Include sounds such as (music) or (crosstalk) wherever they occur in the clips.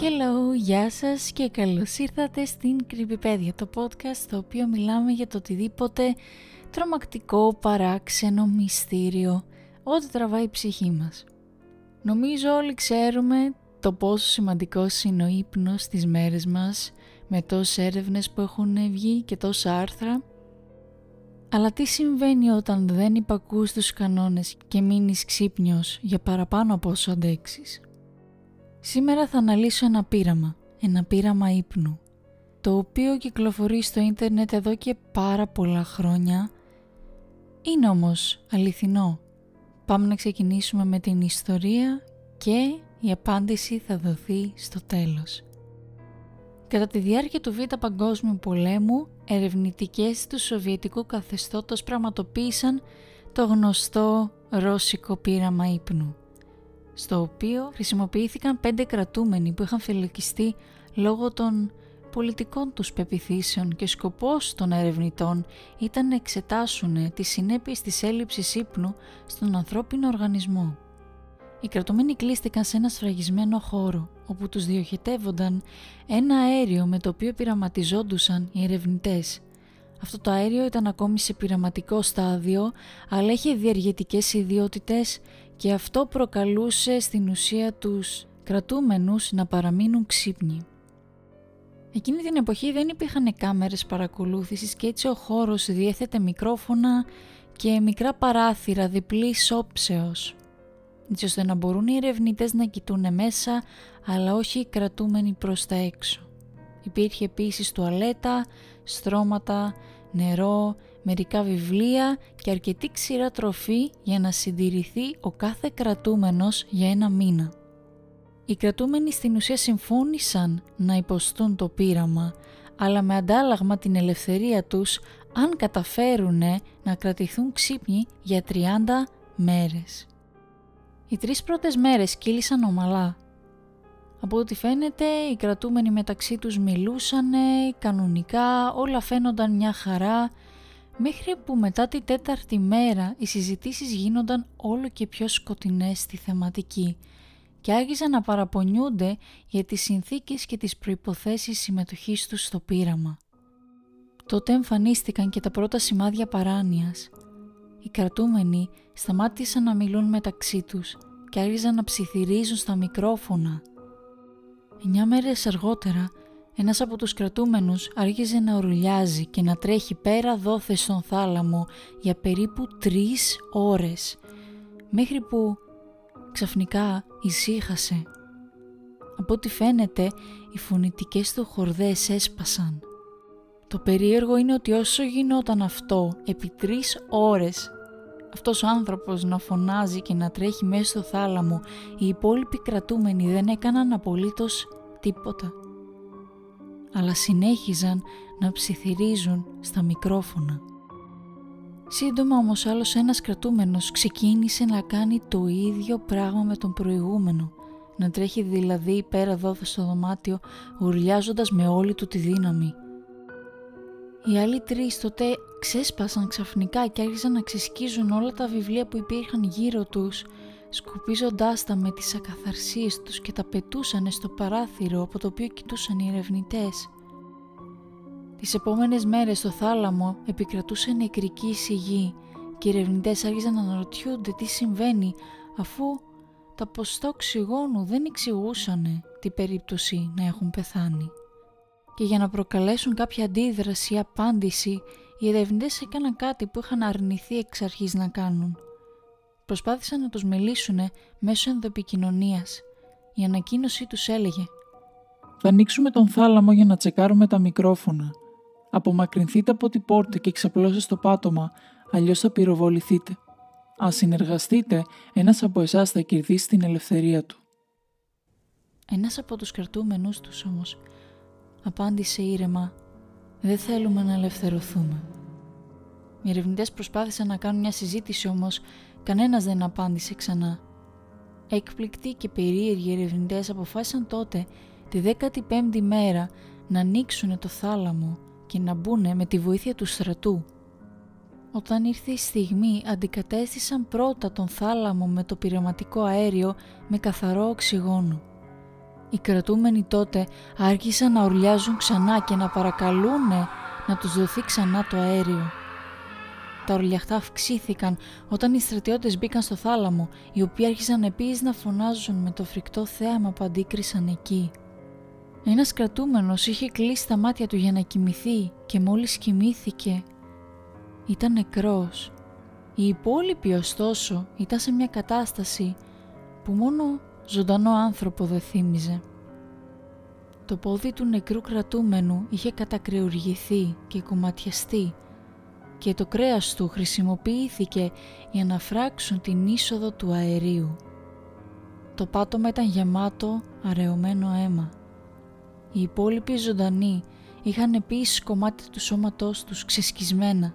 Hello, γεια σας και καλώς ήρθατε στην Creepypedia, το podcast στο οποίο μιλάμε για το οτιδήποτε τρομακτικό, παράξενο, μυστήριο, ό,τι τραβάει η ψυχή μας. Νομίζω όλοι ξέρουμε το πόσο σημαντικός είναι ο ύπνος στις μέρες μας, με τόσες έρευνες που έχουν βγει και τόσα άρθρα. Αλλά τι συμβαίνει όταν δεν υπακούς τους κανόνες και μείνεις ξύπνιος για παραπάνω από όσο αντέξεις; Σήμερα θα αναλύσω ένα πείραμα, ένα πείραμα ύπνου, το οποίο κυκλοφορεί στο ίντερνετ εδώ και πάρα πολλά χρόνια. Είναι όμως αληθινό. Πάμε να ξεκινήσουμε με την ιστορία και η απάντηση θα δοθεί στο τέλος. Κατά τη διάρκεια του Β' Παγκόσμιου Πολέμου, ερευνητικές του Σοβιετικού καθεστώτος πραγματοποίησαν το γνωστό ρώσικο πείραμα ύπνου στο οποίο χρησιμοποιήθηκαν πέντε κρατούμενοι που είχαν φυλακιστεί λόγω των πολιτικών τους πεπιθήσεων και σκοπός των ερευνητών ήταν να εξετάσουν τις συνέπειες της έλλειψης ύπνου στον ανθρώπινο οργανισμό. Οι κρατούμενοι κλείστηκαν σε ένα σφραγισμένο χώρο όπου τους διοχετεύονταν ένα αέριο με το οποίο πειραματιζόντουσαν οι ερευνητές. Αυτό το αέριο ήταν ακόμη σε πειραματικό στάδιο αλλά είχε διαργετικές ιδιότητες και αυτό προκαλούσε στην ουσία τους κρατούμενους να παραμείνουν ξύπνοι. Εκείνη την εποχή δεν υπήρχαν κάμερες παρακολούθησης και έτσι ο χώρος διέθετε μικρόφωνα και μικρά παράθυρα διπλής όψεως, έτσι ώστε να μπορούν οι ερευνητές να κοιτούν μέσα αλλά όχι οι κρατούμενοι προς τα έξω. Υπήρχε επίσης τουαλέτα, στρώματα, νερό, μερικά βιβλία και αρκετή ξηρά τροφή για να συντηρηθεί ο κάθε κρατούμενος για ένα μήνα. Οι κρατούμενοι στην ουσία συμφώνησαν να υποστούν το πείραμα, αλλά με αντάλλαγμα την ελευθερία τους αν καταφέρουν να κρατηθούν ξύπνοι για 30 μέρες. Οι τρεις πρώτες μέρες κύλησαν ομαλά. Από ό,τι φαίνεται οι κρατούμενοι μεταξύ τους μιλούσαν κανονικά, όλα φαίνονταν μια χαρά μέχρι που μετά τη τέταρτη μέρα οι συζητήσεις γίνονταν όλο και πιο σκοτεινές στη θεματική και άρχισαν να παραπονιούνται για τις συνθήκες και τις προϋποθέσεις συμμετοχής τους στο πείραμα. Τότε εμφανίστηκαν και τα πρώτα σημάδια παράνοιας. Οι κρατούμενοι σταμάτησαν να μιλούν μεταξύ τους και άρχισαν να ψιθυρίζουν στα μικρόφωνα. Εννιά μέρες αργότερα ένας από τους κρατούμενους άρχιζε να ουρλιάζει και να τρέχει πέρα δόθε στον θάλαμο για περίπου τρεις ώρες, μέχρι που ξαφνικά ησύχασε. Από ό,τι φαίνεται, οι φωνητικές του χορδές έσπασαν. Το περίεργο είναι ότι όσο γινόταν αυτό επί τρεις ώρες, αυτός ο άνθρωπος να φωνάζει και να τρέχει μέσα στο θάλαμο, οι υπόλοιποι κρατούμενοι δεν έκαναν απολύτως τίποτα αλλά συνέχιζαν να ψιθυρίζουν στα μικρόφωνα. Σύντομα όμως άλλος ένας κρατούμενος ξεκίνησε να κάνει το ίδιο πράγμα με τον προηγούμενο, να τρέχει δηλαδή πέρα δόθε στο δωμάτιο ουρλιάζοντας με όλη του τη δύναμη. Οι άλλοι τρεις τότε ξέσπασαν ξαφνικά και άρχισαν να ξεσκίζουν όλα τα βιβλία που υπήρχαν γύρω τους σκουπίζοντάς τα με τις ακαθαρσίες τους και τα πετούσαν στο παράθυρο από το οποίο κοιτούσαν οι ερευνητές. Τις επόμενες μέρες στο θάλαμο επικρατούσε νεκρική σιγή και οι ερευνητές άρχισαν να αναρωτιούνται τι συμβαίνει αφού τα ποστά οξυγόνου δεν εξηγούσαν την περίπτωση να έχουν πεθάνει. Και για να προκαλέσουν κάποια αντίδραση ή απάντηση, οι ερευνητές έκαναν κάτι που είχαν αρνηθεί εξ αρχής να κάνουν – προσπάθησαν να τους μιλήσουν μέσω ενδοπικοινωνίας. Η ανακοίνωσή τους έλεγε «Θα ανοίξουμε τον θάλαμο για να τσεκάρουμε τα μικρόφωνα. Απομακρυνθείτε από την πόρτα και ξαπλώστε στο πάτωμα, αλλιώς θα πυροβοληθείτε. Αν συνεργαστείτε, ένας από εσάς θα κερδίσει την ελευθερία του». Ένας από τους κρατούμενους τους όμως απάντησε ήρεμα «Δεν θέλουμε να ελευθερωθούμε». Οι ερευνητές προσπάθησαν να κάνουν μια συζήτηση όμως Κανένας δεν απάντησε ξανά. Έκπληκτοι και περίεργοι ερευνητές αποφάσισαν τότε τη 15η μέρα να ανοίξουν το θάλαμο και να μπουν με τη βοήθεια του στρατού. Όταν ήρθε η στιγμή αντικατέστησαν πρώτα τον θάλαμο με το πειραματικό αέριο με καθαρό οξυγόνο. Οι κρατούμενοι τότε άρχισαν να ουρλιάζουν ξανά και να παρακαλούν να τους δοθεί ξανά το αέριο. Τα ορλιαχτά αυξήθηκαν όταν οι στρατιώτες μπήκαν στο θάλαμο, οι οποίοι άρχισαν επίσης να φωνάζουν με το φρικτό θέαμα που αντίκρισαν εκεί. Ένας κρατούμενος είχε κλείσει τα μάτια του για να κοιμηθεί και μόλις κοιμήθηκε ήταν νεκρός. Οι υπόλοιποι ωστόσο ήταν σε μια κατάσταση που μόνο ζωντανό άνθρωπο δεν θύμιζε. Το πόδι του νεκρού κρατούμενου είχε κατακρεουργηθεί και κομματιαστεί και το κρέας του χρησιμοποιήθηκε για να φράξουν την είσοδο του αερίου. Το πάτωμα ήταν γεμάτο αραιωμένο αίμα. Οι υπόλοιποι ζωντανοί είχαν επίσης κομμάτια του σώματός τους ξεσκισμένα,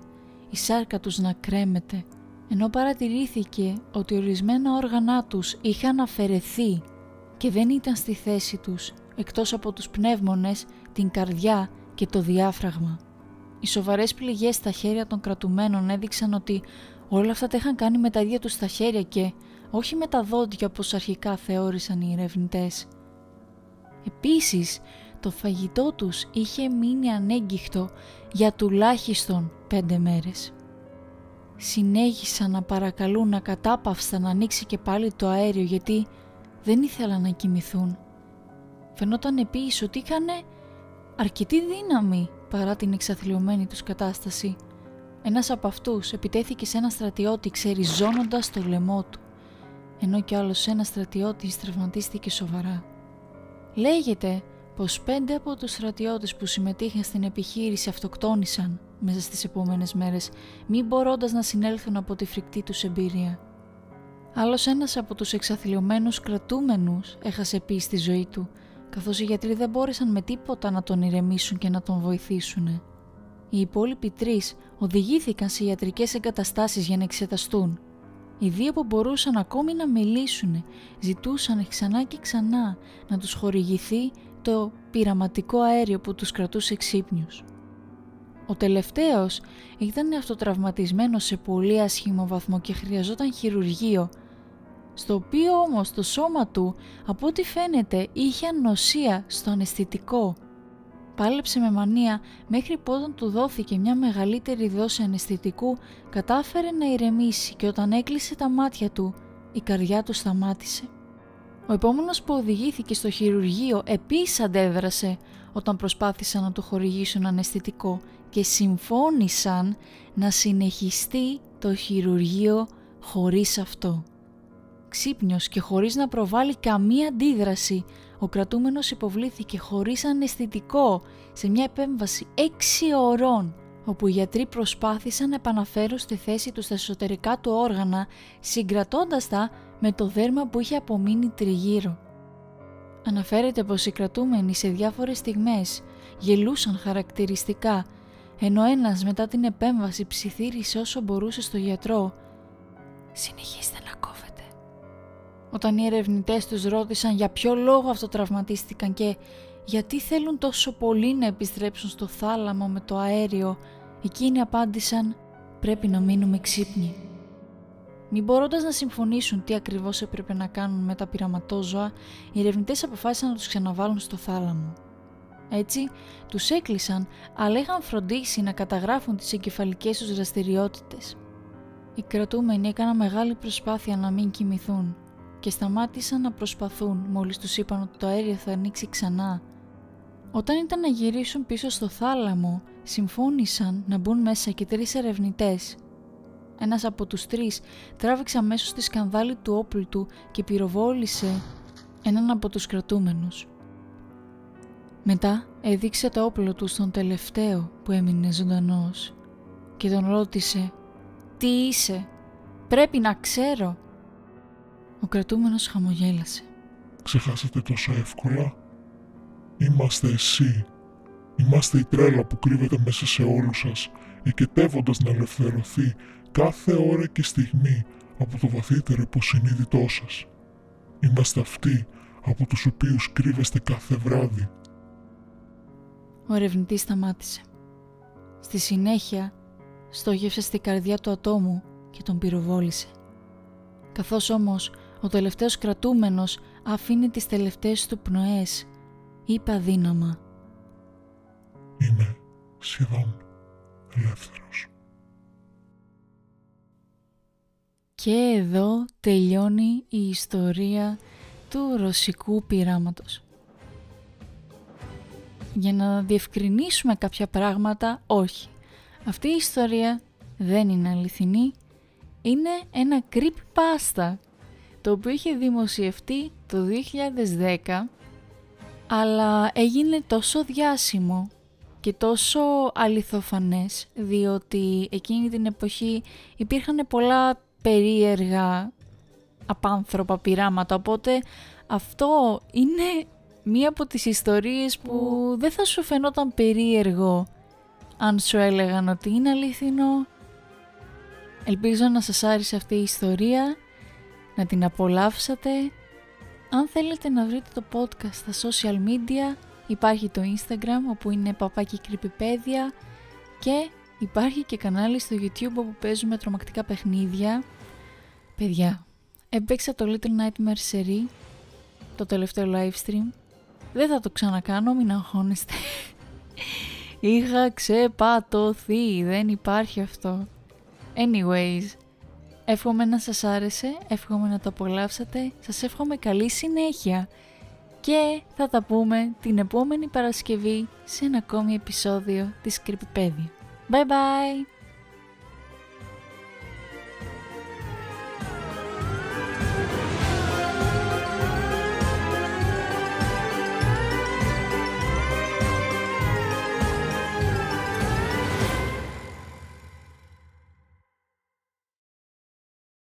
η σάρκα τους να κρέμεται, ενώ παρατηρήθηκε ότι ορισμένα όργανα τους είχαν αφαιρεθεί και δεν ήταν στη θέση τους εκτός από τους πνεύμονες, την καρδιά και το διάφραγμα. Οι σοβαρές πληγές στα χέρια των κρατουμένων έδειξαν ότι όλα αυτά τα είχαν κάνει με τα ίδια τους στα χέρια και όχι με τα δόντια όπως αρχικά θεώρησαν οι ερευνητές. Επίσης, το φαγητό τους είχε μείνει ανέγκυχτο για τουλάχιστον πέντε μέρες. Συνέχισαν να παρακαλούν ακατάπαυστα να ανοίξει και πάλι το αέριο γιατί δεν ήθελαν να κοιμηθούν. Φαινόταν επίσης ότι είχαν αρκετή δύναμη παρά την εξαθλειωμένη τους κατάσταση. Ένας από αυτούς επιτέθηκε σε ένα στρατιώτη ξεριζώνοντας το λαιμό του, ενώ κι άλλος ένα στρατιώτη τραυματίστηκε σοβαρά. Λέγεται πως πέντε από τους στρατιώτες που συμμετείχαν στην επιχείρηση αυτοκτόνησαν μέσα στις επόμενες μέρες, μη μπορώντας να συνέλθουν από τη φρικτή τους εμπειρία. Άλλος ένας από τους εξαθλειωμένους κρατούμενους έχασε επίσης τη ζωή του, καθώς οι γιατροί δεν μπόρεσαν με τίποτα να τον ηρεμήσουν και να τον βοηθήσουν. Οι υπόλοιποι τρεις οδηγήθηκαν σε ιατρικές εγκαταστάσεις για να εξεταστούν. Οι δύο που μπορούσαν ακόμη να μιλήσουν ζητούσαν ξανά και ξανά να τους χορηγηθεί το πειραματικό αέριο που τους κρατούσε ξύπνιους. Ο τελευταίος ήταν αυτοτραυματισμένος σε πολύ άσχημο βαθμό και χρειαζόταν χειρουργείο στο οποίο όμως το σώμα του από ό,τι φαίνεται είχε ανοσία στο αναισθητικό. Πάλεψε με μανία μέχρι που όταν του δόθηκε μια μεγαλύτερη δόση αναισθητικού κατάφερε να ηρεμήσει και όταν έκλεισε τα μάτια του η καρδιά του σταμάτησε. Ο επόμενος που οδηγήθηκε στο χειρουργείο επίσης αντέδρασε όταν προσπάθησαν να του χορηγήσουν αναισθητικό και συμφώνησαν να συνεχιστεί το χειρουργείο χωρίς αυτό ξύπνιος και χωρίς να προβάλλει καμία αντίδραση, ο κρατούμενος υποβλήθηκε χωρίς αναισθητικό σε μια επέμβαση 6 ωρών, όπου οι γιατροί προσπάθησαν να επαναφέρουν στη θέση τους στα εσωτερικά του όργανα, συγκρατώντας τα με το δέρμα που είχε απομείνει τριγύρω. Αναφέρεται πως οι κρατούμενοι σε διάφορες στιγμές γελούσαν χαρακτηριστικά, ενώ ένας μετά την επέμβαση ψιθύρισε όσο μπορούσε στο γιατρό «Συνεχίστε να όταν οι ερευνητές τους ρώτησαν για ποιο λόγο αυτοτραυματίστηκαν και γιατί θέλουν τόσο πολύ να επιστρέψουν στο θάλαμο με το αέριο, εκείνοι απάντησαν «Πρέπει να μείνουμε ξύπνοι». Μην μπορώντας να συμφωνήσουν τι ακριβώς έπρεπε να κάνουν με τα πειραματόζωα, οι ερευνητές αποφάσισαν να τους ξαναβάλουν στο θάλαμο. Έτσι, τους έκλεισαν, αλλά είχαν φροντίσει να καταγράφουν τις εγκεφαλικές τους δραστηριότητες. Οι κρατούμενοι έκαναν μεγάλη προσπάθεια να μην κοιμηθούν και σταμάτησαν να προσπαθούν μόλις τους είπαν ότι το αέριο θα ανοίξει ξανά. Όταν ήταν να γυρίσουν πίσω στο θάλαμο, συμφώνησαν να μπουν μέσα και τρεις ερευνητές. Ένας από τους τρεις τράβηξε αμέσως στη σκανδάλη του όπλου του και πυροβόλησε έναν από τους κρατούμενους. Μετά έδειξε το όπλο του στον τελευταίο που έμεινε ζωντανός και τον ρώτησε «Τι είσαι, πρέπει να ξέρω» Ο κρατούμενος χαμογέλασε. Ξεχάσατε τόσο εύκολα. Είμαστε εσύ. Είμαστε η τρέλα που κρύβεται μέσα σε όλους σας, οικετεύοντας να ελευθερωθεί κάθε ώρα και στιγμή από το βαθύτερο υποσυνείδητό σας. Είμαστε αυτοί από τους οποίους κρύβεστε κάθε βράδυ. Ο ερευνητής σταμάτησε. Στη συνέχεια στόχευσε στη καρδιά του ατόμου και τον πυροβόλησε. Καθώς όμως ο τελευταίος κρατούμενος αφήνει τις τελευταίες του πνοές, είπε αδύναμα. Είμαι σχεδόν ελεύθερος. Και εδώ τελειώνει η ιστορία του ρωσικού πειράματος. Για να διευκρινίσουμε κάποια πράγματα, όχι. Αυτή η ιστορία δεν είναι αληθινή, είναι ένα creepypasta, το οποίο είχε δημοσιευτεί το 2010, αλλά έγινε τόσο διάσημο και τόσο αληθοφανές, διότι εκείνη την εποχή υπήρχαν πολλά περίεργα απάνθρωπα πειράματα, οπότε αυτό είναι μία από τις ιστορίες που δεν θα σου φαινόταν περίεργο αν σου έλεγαν ότι είναι αλήθινο. Ελπίζω να σας άρεσε αυτή η ιστορία, να την απολαύσατε. Αν θέλετε να βρείτε το podcast στα social media, υπάρχει το Instagram όπου είναι παπάκι κρυπηπέδια και υπάρχει και κανάλι στο YouTube όπου παίζουμε τρομακτικά παιχνίδια. Παιδιά, έπαιξα το Little Nightmare Series, το τελευταίο live stream. Δεν θα το ξανακάνω, μην αγχώνεστε. (laughs) Είχα ξεπατωθεί, δεν υπάρχει αυτό. Anyways, εύχομαι να σας άρεσε, εύχομαι να το απολαύσατε, σας εύχομαι καλή συνέχεια και θα τα πούμε την επόμενη Παρασκευή σε ένα ακόμη επεισόδιο της Creepypedia. Bye bye!